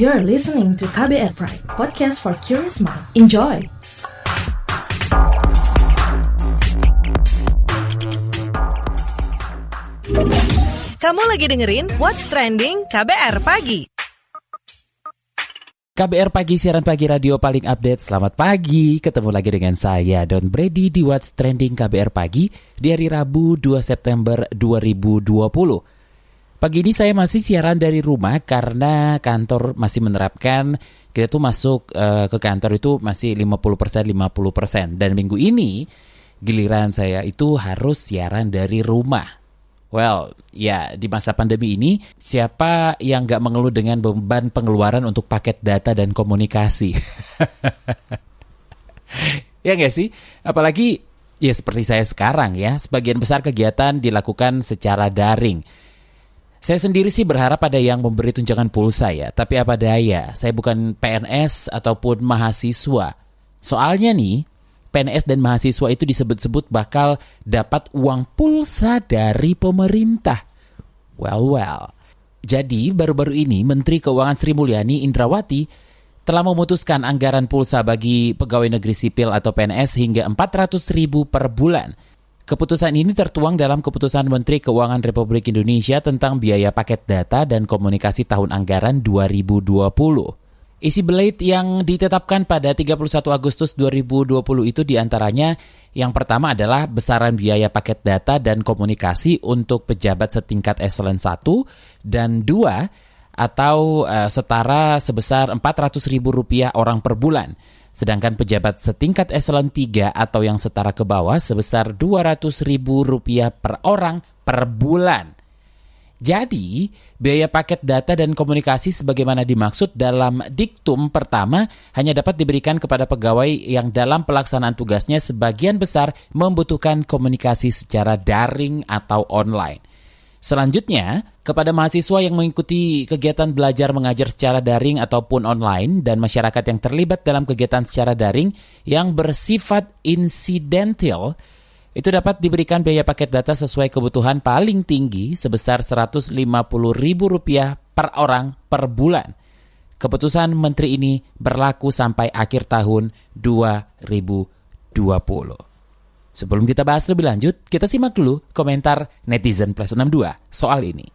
You're listening to KBR Pride, podcast for curious mind. Enjoy! Kamu lagi dengerin What's Trending KBR Pagi. KBR Pagi, siaran pagi radio paling update. Selamat pagi, ketemu lagi dengan saya Don Brady di What's Trending KBR Pagi di hari Rabu 2 September 2020. Pagi ini saya masih siaran dari rumah karena kantor masih menerapkan kita tuh masuk uh, ke kantor itu masih 50% 50% dan minggu ini giliran saya itu harus siaran dari rumah. Well, ya di masa pandemi ini siapa yang nggak mengeluh dengan beban pengeluaran untuk paket data dan komunikasi? ya nggak sih? Apalagi ya seperti saya sekarang ya, sebagian besar kegiatan dilakukan secara daring. Saya sendiri sih berharap ada yang memberi tunjangan pulsa ya, tapi apa daya, saya bukan PNS ataupun mahasiswa. Soalnya nih, PNS dan mahasiswa itu disebut-sebut bakal dapat uang pulsa dari pemerintah. Well, well. Jadi, baru-baru ini Menteri Keuangan Sri Mulyani Indrawati telah memutuskan anggaran pulsa bagi pegawai negeri sipil atau PNS hingga 400 ribu per bulan. Keputusan ini tertuang dalam keputusan Menteri Keuangan Republik Indonesia tentang biaya paket data dan komunikasi tahun anggaran 2020. Isi belate yang ditetapkan pada 31 Agustus 2020 itu di antaranya yang pertama adalah besaran biaya paket data dan komunikasi untuk pejabat setingkat eselon 1 dan 2 atau uh, setara sebesar Rp400.000 orang per bulan. Sedangkan pejabat setingkat eselon 3 atau yang setara ke bawah sebesar Rp200.000 per orang per bulan. Jadi, biaya paket data dan komunikasi sebagaimana dimaksud dalam diktum pertama hanya dapat diberikan kepada pegawai yang dalam pelaksanaan tugasnya sebagian besar membutuhkan komunikasi secara daring atau online. Selanjutnya, kepada mahasiswa yang mengikuti kegiatan belajar mengajar secara daring ataupun online dan masyarakat yang terlibat dalam kegiatan secara daring yang bersifat insidental, itu dapat diberikan biaya paket data sesuai kebutuhan paling tinggi sebesar Rp150.000 per orang per bulan. Keputusan menteri ini berlaku sampai akhir tahun 2020. Sebelum kita bahas lebih lanjut, kita simak dulu komentar netizen plus 62 soal ini.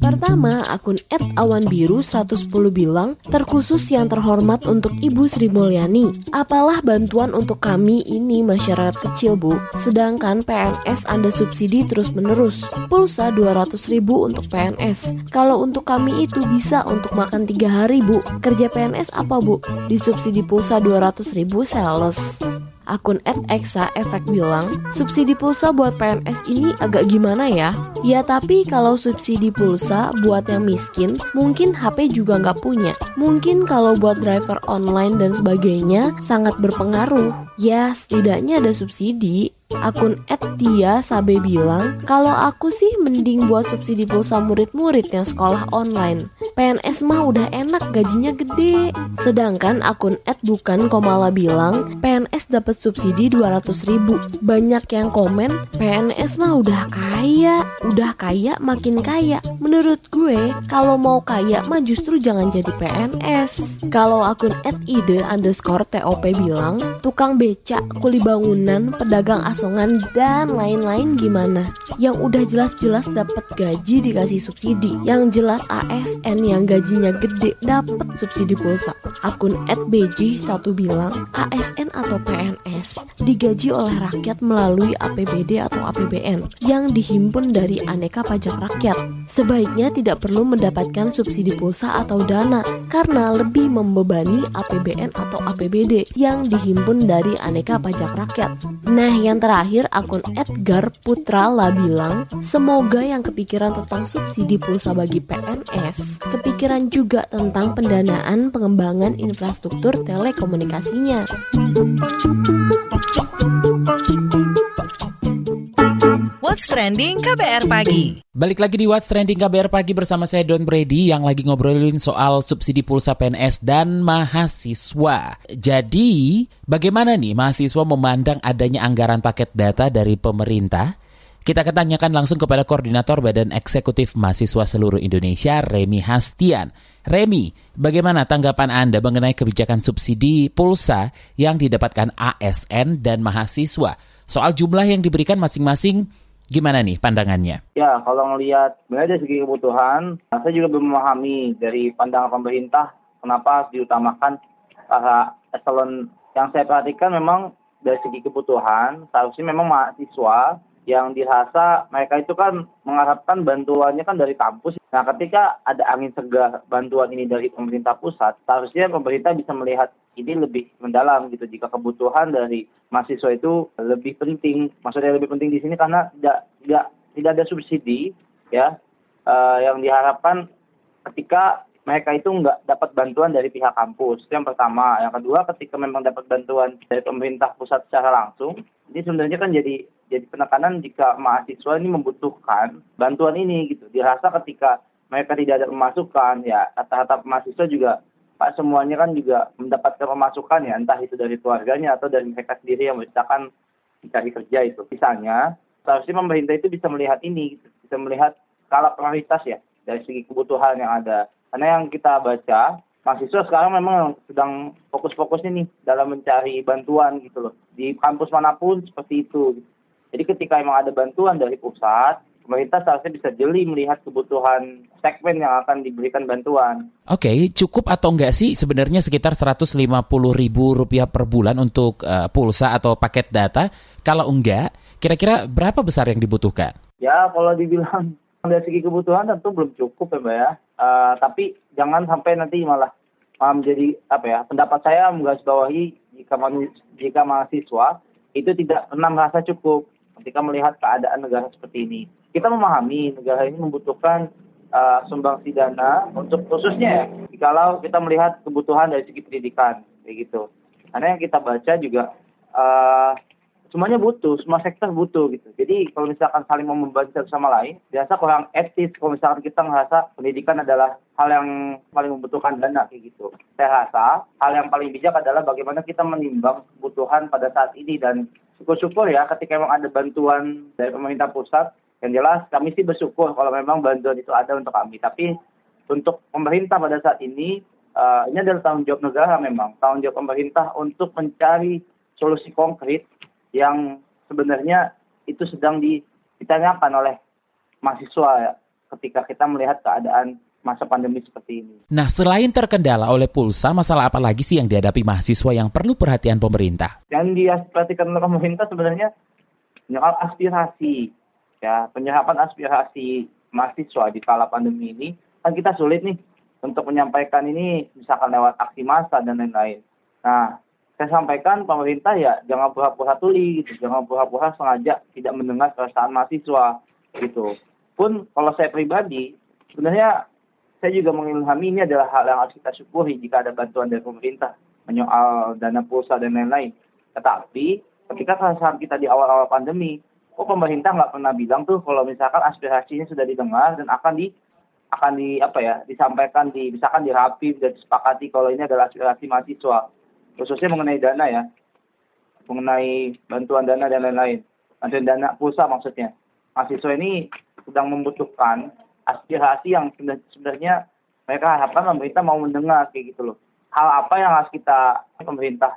Pertama, akun @awanbiru110 bilang, terkhusus yang terhormat untuk Ibu Sri Mulyani. Apalah bantuan untuk kami ini masyarakat kecil, Bu. Sedangkan PNS Anda subsidi terus-menerus. Pulsa 200 ribu untuk PNS. Kalau untuk kami itu bisa untuk makan tiga hari, Bu. Kerja PNS apa, Bu? Disubsidi pulsa 200 ribu sales. Akun @exa efek bilang, subsidi pulsa buat PNS ini agak gimana ya? Ya tapi kalau subsidi pulsa buat yang miskin, mungkin HP juga nggak punya. Mungkin kalau buat driver online dan sebagainya sangat berpengaruh. Ya setidaknya ada subsidi. Akun Etia Sabe bilang, kalau aku sih mending buat subsidi pulsa murid-murid yang sekolah online. PNS mah udah enak gajinya gede. Sedangkan akun Ed bukan Komala bilang, PNS dapat subsidi 200 ribu. Banyak yang komen, PNS mah udah kaya, udah kaya makin kaya. Menurut gue, kalau mau kaya mah justru jangan jadi PNS. Kalau akun @ide underscore TOP bilang, tukang becak, kuli bangunan, pedagang asongan, dan lain-lain gimana? Yang udah jelas-jelas dapat gaji dikasih subsidi. Yang jelas ASN yang gajinya gede dapat subsidi pulsa. Akun @bj1 bilang, ASN atau PNS digaji oleh rakyat melalui APBD atau APBN yang dihimpun dari aneka pajak rakyat. Sebaiknya tidak perlu mendapatkan subsidi pulsa atau dana karena lebih membebani APBN atau APBD yang dihimpun dari aneka pajak rakyat. Nah, yang terakhir akun Edgar Putrala bilang, semoga yang kepikiran tentang subsidi pulsa bagi PNS, kepikiran juga tentang pendanaan pengembangan infrastruktur telekomunikasinya. What's Trending KBR Pagi. Balik lagi di What's Trending KBR Pagi bersama saya Don Brady yang lagi ngobrolin soal subsidi pulsa PNS dan mahasiswa. Jadi, bagaimana nih mahasiswa memandang adanya anggaran paket data dari pemerintah Kita akan tanyakan langsung kepada Koordinator Badan Eksekutif Mahasiswa Seluruh Indonesia, Remi Hastian. Remi, bagaimana tanggapan Anda mengenai kebijakan subsidi pulsa yang didapatkan ASN dan mahasiswa? Soal jumlah yang diberikan masing-masing, gimana nih pandangannya? Ya, kalau mulai dari segi kebutuhan, saya juga belum memahami dari pandangan pemerintah kenapa diutamakan para eselon yang saya perhatikan memang dari segi kebutuhan seharusnya memang mahasiswa yang dirasa mereka itu kan mengharapkan bantuannya kan dari kampus. Nah, ketika ada angin segar bantuan ini dari pemerintah pusat, seharusnya pemerintah bisa melihat ini lebih mendalam gitu. Jika kebutuhan dari mahasiswa itu lebih penting, maksudnya lebih penting di sini karena tidak tidak tidak ada subsidi ya uh, yang diharapkan ketika mereka itu nggak dapat bantuan dari pihak kampus. Itu yang pertama. Yang kedua, ketika memang dapat bantuan dari pemerintah pusat secara langsung, ini sebenarnya kan jadi jadi penekanan jika mahasiswa ini membutuhkan bantuan ini gitu. Dirasa ketika mereka tidak ada pemasukan, ya rata-rata mahasiswa juga Pak semuanya kan juga mendapatkan pemasukan ya, entah itu dari keluarganya atau dari mereka sendiri yang menciptakan mencari kerja itu. Misalnya, seharusnya pemerintah itu bisa melihat ini, bisa melihat skala prioritas ya dari segi kebutuhan yang ada karena yang kita baca, mahasiswa sekarang memang sedang fokus-fokusnya nih dalam mencari bantuan gitu loh. Di kampus mana pun seperti itu. Jadi ketika memang ada bantuan dari pusat, pemerintah seharusnya bisa jeli melihat kebutuhan segmen yang akan diberikan bantuan. Oke, okay, cukup atau enggak sih sebenarnya sekitar 150 ribu rupiah per bulan untuk uh, pulsa atau paket data? Kalau enggak, kira-kira berapa besar yang dibutuhkan? Ya, kalau dibilang dari segi kebutuhan tentu belum cukup ya Mbak ya. Uh, tapi jangan sampai nanti malah uh, menjadi apa ya pendapat saya menggarisbawahi jika jika mahasiswa itu tidak pernah merasa cukup ketika melihat keadaan negara seperti ini. Kita memahami negara ini membutuhkan uh, sumbangsi dana untuk khususnya ya, kalau kita melihat kebutuhan dari segi pendidikan kayak gitu. Karena yang kita baca juga uh, semuanya butuh, semua sektor butuh gitu. Jadi kalau misalkan saling membantu satu sama lain, biasa kurang etis kalau misalkan kita ngerasa pendidikan adalah hal yang paling membutuhkan dana kayak gitu. Saya rasa hal yang paling bijak adalah bagaimana kita menimbang kebutuhan pada saat ini dan syukur-syukur ya ketika memang ada bantuan dari pemerintah pusat yang jelas kami sih bersyukur kalau memang bantuan itu ada untuk kami. Tapi untuk pemerintah pada saat ini uh, ini adalah tanggung jawab negara memang tanggung jawab pemerintah untuk mencari solusi konkret yang sebenarnya itu sedang ditanyakan oleh mahasiswa ya, ketika kita melihat keadaan masa pandemi seperti ini. Nah, selain terkendala oleh pulsa, masalah apa lagi sih yang dihadapi mahasiswa yang perlu perhatian pemerintah? Yang diperhatikan oleh pemerintah sebenarnya soal aspirasi, ya penyerapan aspirasi mahasiswa di kala pandemi ini kan kita sulit nih untuk menyampaikan ini misalkan lewat aksi massa dan lain-lain. Nah, saya sampaikan pemerintah ya jangan pura-pura tuli gitu, jangan pura-pura sengaja tidak mendengar perasaan mahasiswa gitu. Pun kalau saya pribadi sebenarnya saya juga mengilhami ini adalah hal yang harus kita syukuri jika ada bantuan dari pemerintah menyoal dana pulsa dan lain-lain. Tetapi ketika keresahan kita di awal-awal pandemi, kok pemerintah nggak pernah bilang tuh kalau misalkan aspirasinya sudah didengar dan akan di akan di apa ya disampaikan di misalkan dirapi dan disepakati kalau ini adalah aspirasi mahasiswa khususnya mengenai dana ya, mengenai bantuan dana dan lain-lain, bantuan dana pulsa maksudnya. Mahasiswa ini sedang membutuhkan aspirasi yang sebenarnya mereka harapkan pemerintah mau mendengar kayak gitu loh. Hal apa yang harus kita pemerintah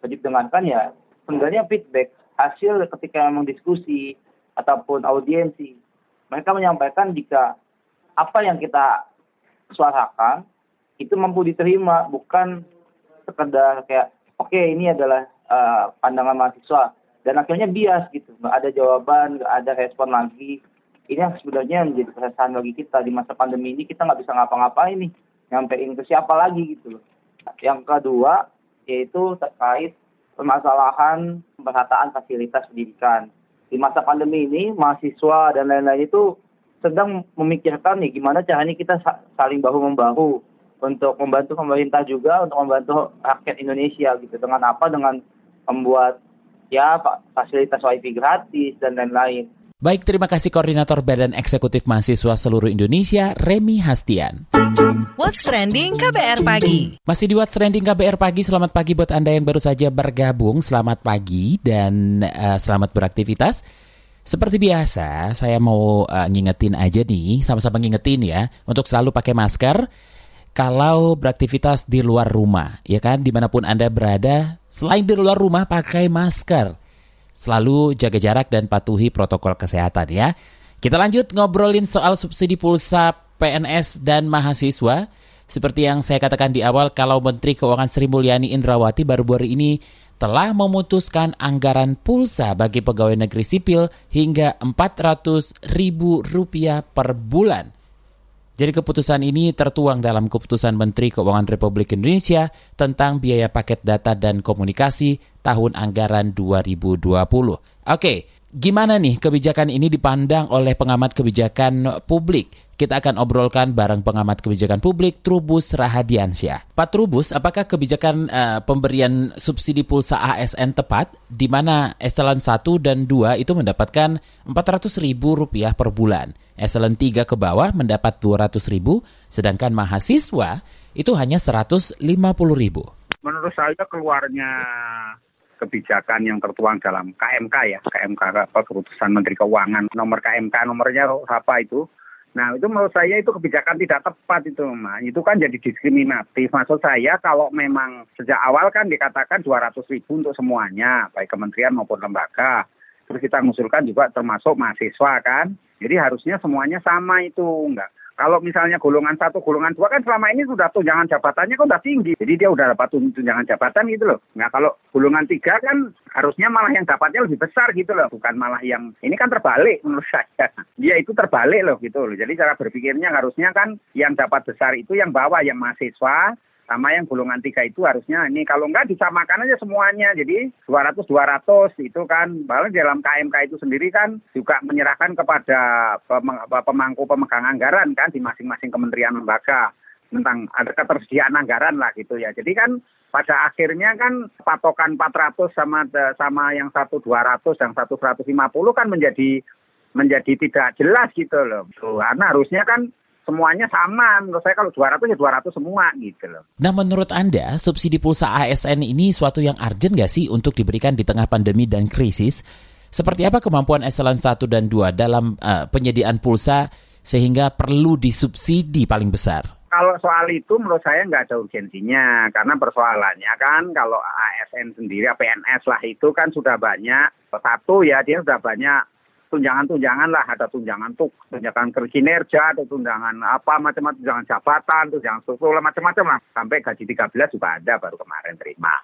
wajib dengarkan ya sebenarnya feedback hasil ketika memang diskusi ataupun audiensi mereka menyampaikan jika apa yang kita suarakan itu mampu diterima bukan sekedar kayak oke okay, ini adalah uh, pandangan mahasiswa. Dan akhirnya bias gitu. Nggak ada jawaban nggak ada respon lagi. Ini yang sebenarnya menjadi keresahan bagi kita. Di masa pandemi ini kita nggak bisa ngapa-ngapain nih. Nyampein ke siapa lagi gitu yang kedua yaitu terkait permasalahan pemerataan fasilitas pendidikan. Di masa pandemi ini mahasiswa dan lain-lain itu sedang memikirkan nih gimana caranya kita saling bahu membahu untuk membantu pemerintah juga untuk membantu rakyat Indonesia gitu dengan apa dengan membuat ya fasilitas wifi gratis dan lain-lain. Baik, terima kasih Koordinator Badan Eksekutif Mahasiswa Seluruh Indonesia, Remi Hastian. What's Trending KBR Pagi Masih di What's Trending KBR Pagi, selamat pagi buat Anda yang baru saja bergabung, selamat pagi dan uh, selamat beraktivitas. Seperti biasa, saya mau uh, ngingetin aja nih, sama-sama ngingetin ya, untuk selalu pakai masker kalau beraktivitas di luar rumah, ya kan, di mana pun Anda berada, selain di luar rumah pakai masker. Selalu jaga jarak dan patuhi protokol kesehatan ya. Kita lanjut ngobrolin soal subsidi pulsa PNS dan mahasiswa. Seperti yang saya katakan di awal, kalau Menteri Keuangan Sri Mulyani Indrawati baru-baru ini telah memutuskan anggaran pulsa bagi pegawai negeri sipil hingga Rp400.000 per bulan. Jadi keputusan ini tertuang dalam keputusan Menteri Keuangan Republik Indonesia tentang biaya paket data dan komunikasi tahun anggaran 2020. Oke, gimana nih kebijakan ini dipandang oleh pengamat kebijakan publik? Kita akan obrolkan bareng pengamat kebijakan publik Trubus Rahadiansyah. Pak Trubus, apakah kebijakan uh, pemberian subsidi pulsa ASN tepat di mana eselon 1 dan 2 itu mendapatkan Rp400.000 per bulan. Eselon 3 ke bawah mendapat Rp200.000, sedangkan mahasiswa itu hanya Rp150.000. Menurut saya keluarnya kebijakan yang tertuang dalam KMK ya, KMK keputusan Menteri Keuangan nomor KMK nomornya apa itu Nah itu menurut saya itu kebijakan tidak tepat itu, Mas. Itu kan jadi diskriminatif. Maksud saya kalau memang sejak awal kan dikatakan 200 ribu untuk semuanya, baik kementerian maupun lembaga. Terus kita mengusulkan juga termasuk mahasiswa kan. Jadi harusnya semuanya sama itu, enggak kalau misalnya golongan satu, golongan dua kan selama ini sudah tunjangan jabatannya kan udah tinggi. Jadi dia udah dapat tunjangan jabatan gitu loh. Nah kalau golongan tiga kan harusnya malah yang dapatnya lebih besar gitu loh. Bukan malah yang, ini kan terbalik menurut saya. Dia itu terbalik loh gitu loh. Jadi cara berpikirnya harusnya kan yang dapat besar itu yang bawah, yang mahasiswa, sama yang golongan tiga itu harusnya ini kalau enggak disamakan aja semuanya jadi 200 200 itu kan bahkan dalam KMK itu sendiri kan juga menyerahkan kepada pemangku pemegang anggaran kan di masing-masing kementerian lembaga tentang ada ketersediaan anggaran lah gitu ya. Jadi kan pada akhirnya kan patokan 400 sama sama yang satu 200 yang satu 150 kan menjadi menjadi tidak jelas gitu loh. Karena harusnya kan semuanya sama. Menurut saya kalau 200 ya 200 semua gitu loh. Nah menurut Anda subsidi pulsa ASN ini suatu yang urgent nggak sih untuk diberikan di tengah pandemi dan krisis? Seperti apa kemampuan eselon 1 dan 2 dalam uh, penyediaan pulsa sehingga perlu disubsidi paling besar? Kalau soal itu menurut saya nggak ada urgensinya karena persoalannya kan kalau ASN sendiri, PNS lah itu kan sudah banyak satu ya dia sudah banyak tunjangan-tunjangan lah, ada tunjangan tuh, tunjangan kinerja, atau tunjangan apa, macam-macam, tunjangan jabatan, tunjangan struktur, macam-macam lah. Sampai gaji 13 juga ada baru kemarin terima.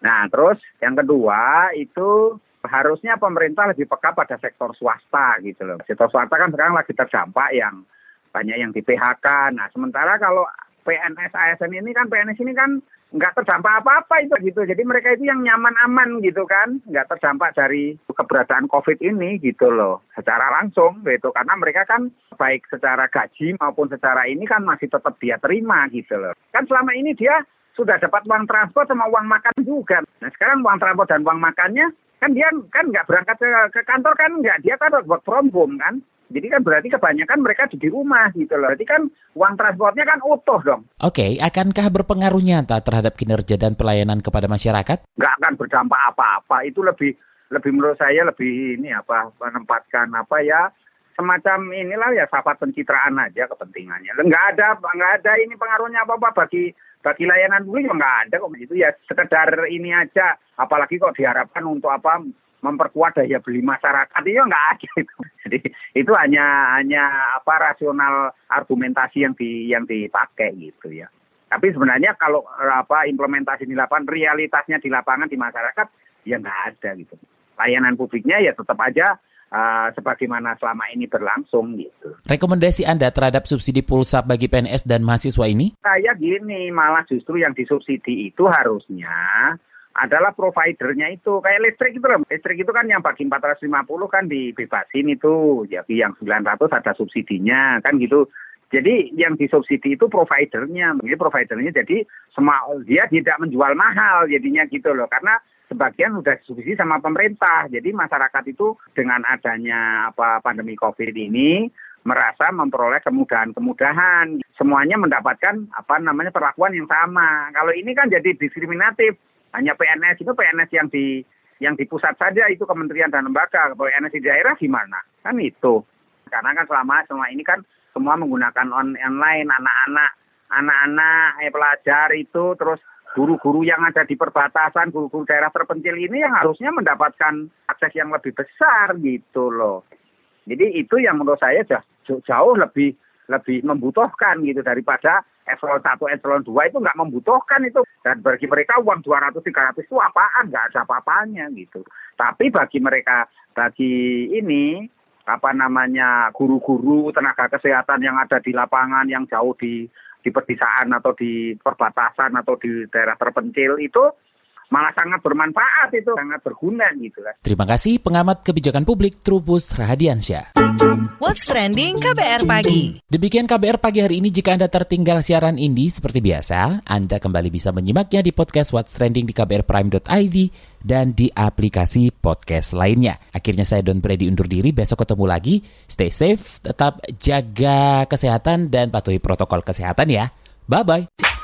Nah, terus yang kedua itu harusnya pemerintah lebih peka pada sektor swasta gitu loh. Sektor swasta kan sekarang lagi terdampak yang banyak yang di PHK. Nah, sementara kalau PNS ASN ini kan PNS ini kan nggak terdampak apa-apa itu gitu. Jadi mereka itu yang nyaman aman gitu kan, nggak terdampak dari keberadaan COVID ini gitu loh, secara langsung gitu. Karena mereka kan baik secara gaji maupun secara ini kan masih tetap dia terima gitu loh. Kan selama ini dia sudah dapat uang transport sama uang makan juga. Nah sekarang uang transport dan uang makannya kan dia kan nggak berangkat ke, ke kantor kan nggak dia kan work from home kan jadi kan berarti kebanyakan mereka di rumah gitu loh. Berarti kan uang transportnya kan utuh dong. Oke, okay, akankah berpengaruh nyata terhadap kinerja dan pelayanan kepada masyarakat? Nggak akan berdampak apa-apa. Itu lebih lebih menurut saya lebih ini apa menempatkan apa ya semacam inilah ya sahabat pencitraan aja kepentingannya. Nggak ada nggak ada ini pengaruhnya apa apa bagi bagi layanan publik nggak ada kok begitu ya sekedar ini aja. Apalagi kok diharapkan untuk apa memperkuat daya beli masyarakat itu nggak ada itu. Jadi itu hanya hanya apa rasional argumentasi yang di yang dipakai gitu ya. Tapi sebenarnya kalau apa implementasi di lapangan realitasnya di lapangan di masyarakat ya nggak ada gitu. Layanan publiknya ya tetap aja uh, sebagaimana selama ini berlangsung gitu. Rekomendasi Anda terhadap subsidi pulsa bagi PNS dan mahasiswa ini? Saya gini, malah justru yang disubsidi itu harusnya adalah providernya itu kayak listrik itu loh. Listrik itu kan yang bagi 450 kan dibebasin itu. Jadi yang 900 ada subsidinya kan gitu. Jadi yang disubsidi itu providernya. Jadi providernya jadi semua dia tidak menjual mahal jadinya gitu loh. Karena sebagian sudah disubsidi sama pemerintah. Jadi masyarakat itu dengan adanya apa pandemi Covid ini merasa memperoleh kemudahan-kemudahan. Semuanya mendapatkan apa namanya perlakuan yang sama. Kalau ini kan jadi diskriminatif hanya PNS itu PNS yang di yang di pusat saja itu kementerian dan lembaga, PNS di daerah gimana? Kan itu. Karena kan selama selama ini kan semua menggunakan on, online, anak-anak, anak-anak, eh, pelajar itu, terus guru-guru yang ada di perbatasan, guru-guru daerah terpencil ini yang harusnya mendapatkan akses yang lebih besar gitu loh. Jadi itu yang menurut saya jauh lebih lebih membutuhkan gitu daripada eselon 1, eselon 2 itu nggak membutuhkan itu. Dan bagi mereka uang 200, 300 itu apaan, nggak ada apa-apanya gitu. Tapi bagi mereka, bagi ini, apa namanya, guru-guru, tenaga kesehatan yang ada di lapangan, yang jauh di di atau di perbatasan atau di daerah terpencil itu malah sangat bermanfaat itu, sangat berguna gitu kan. Terima kasih pengamat kebijakan publik Trubus Rahadiansyah. What's Trending KBR Pagi. Demikian KBR pagi hari ini. Jika Anda tertinggal siaran ini seperti biasa, Anda kembali bisa menyimaknya di podcast What's Trending di kbrprime.id dan di aplikasi podcast lainnya. Akhirnya saya Don Brady undur diri. Besok ketemu lagi. Stay safe, tetap jaga kesehatan dan patuhi protokol kesehatan ya. Bye-bye.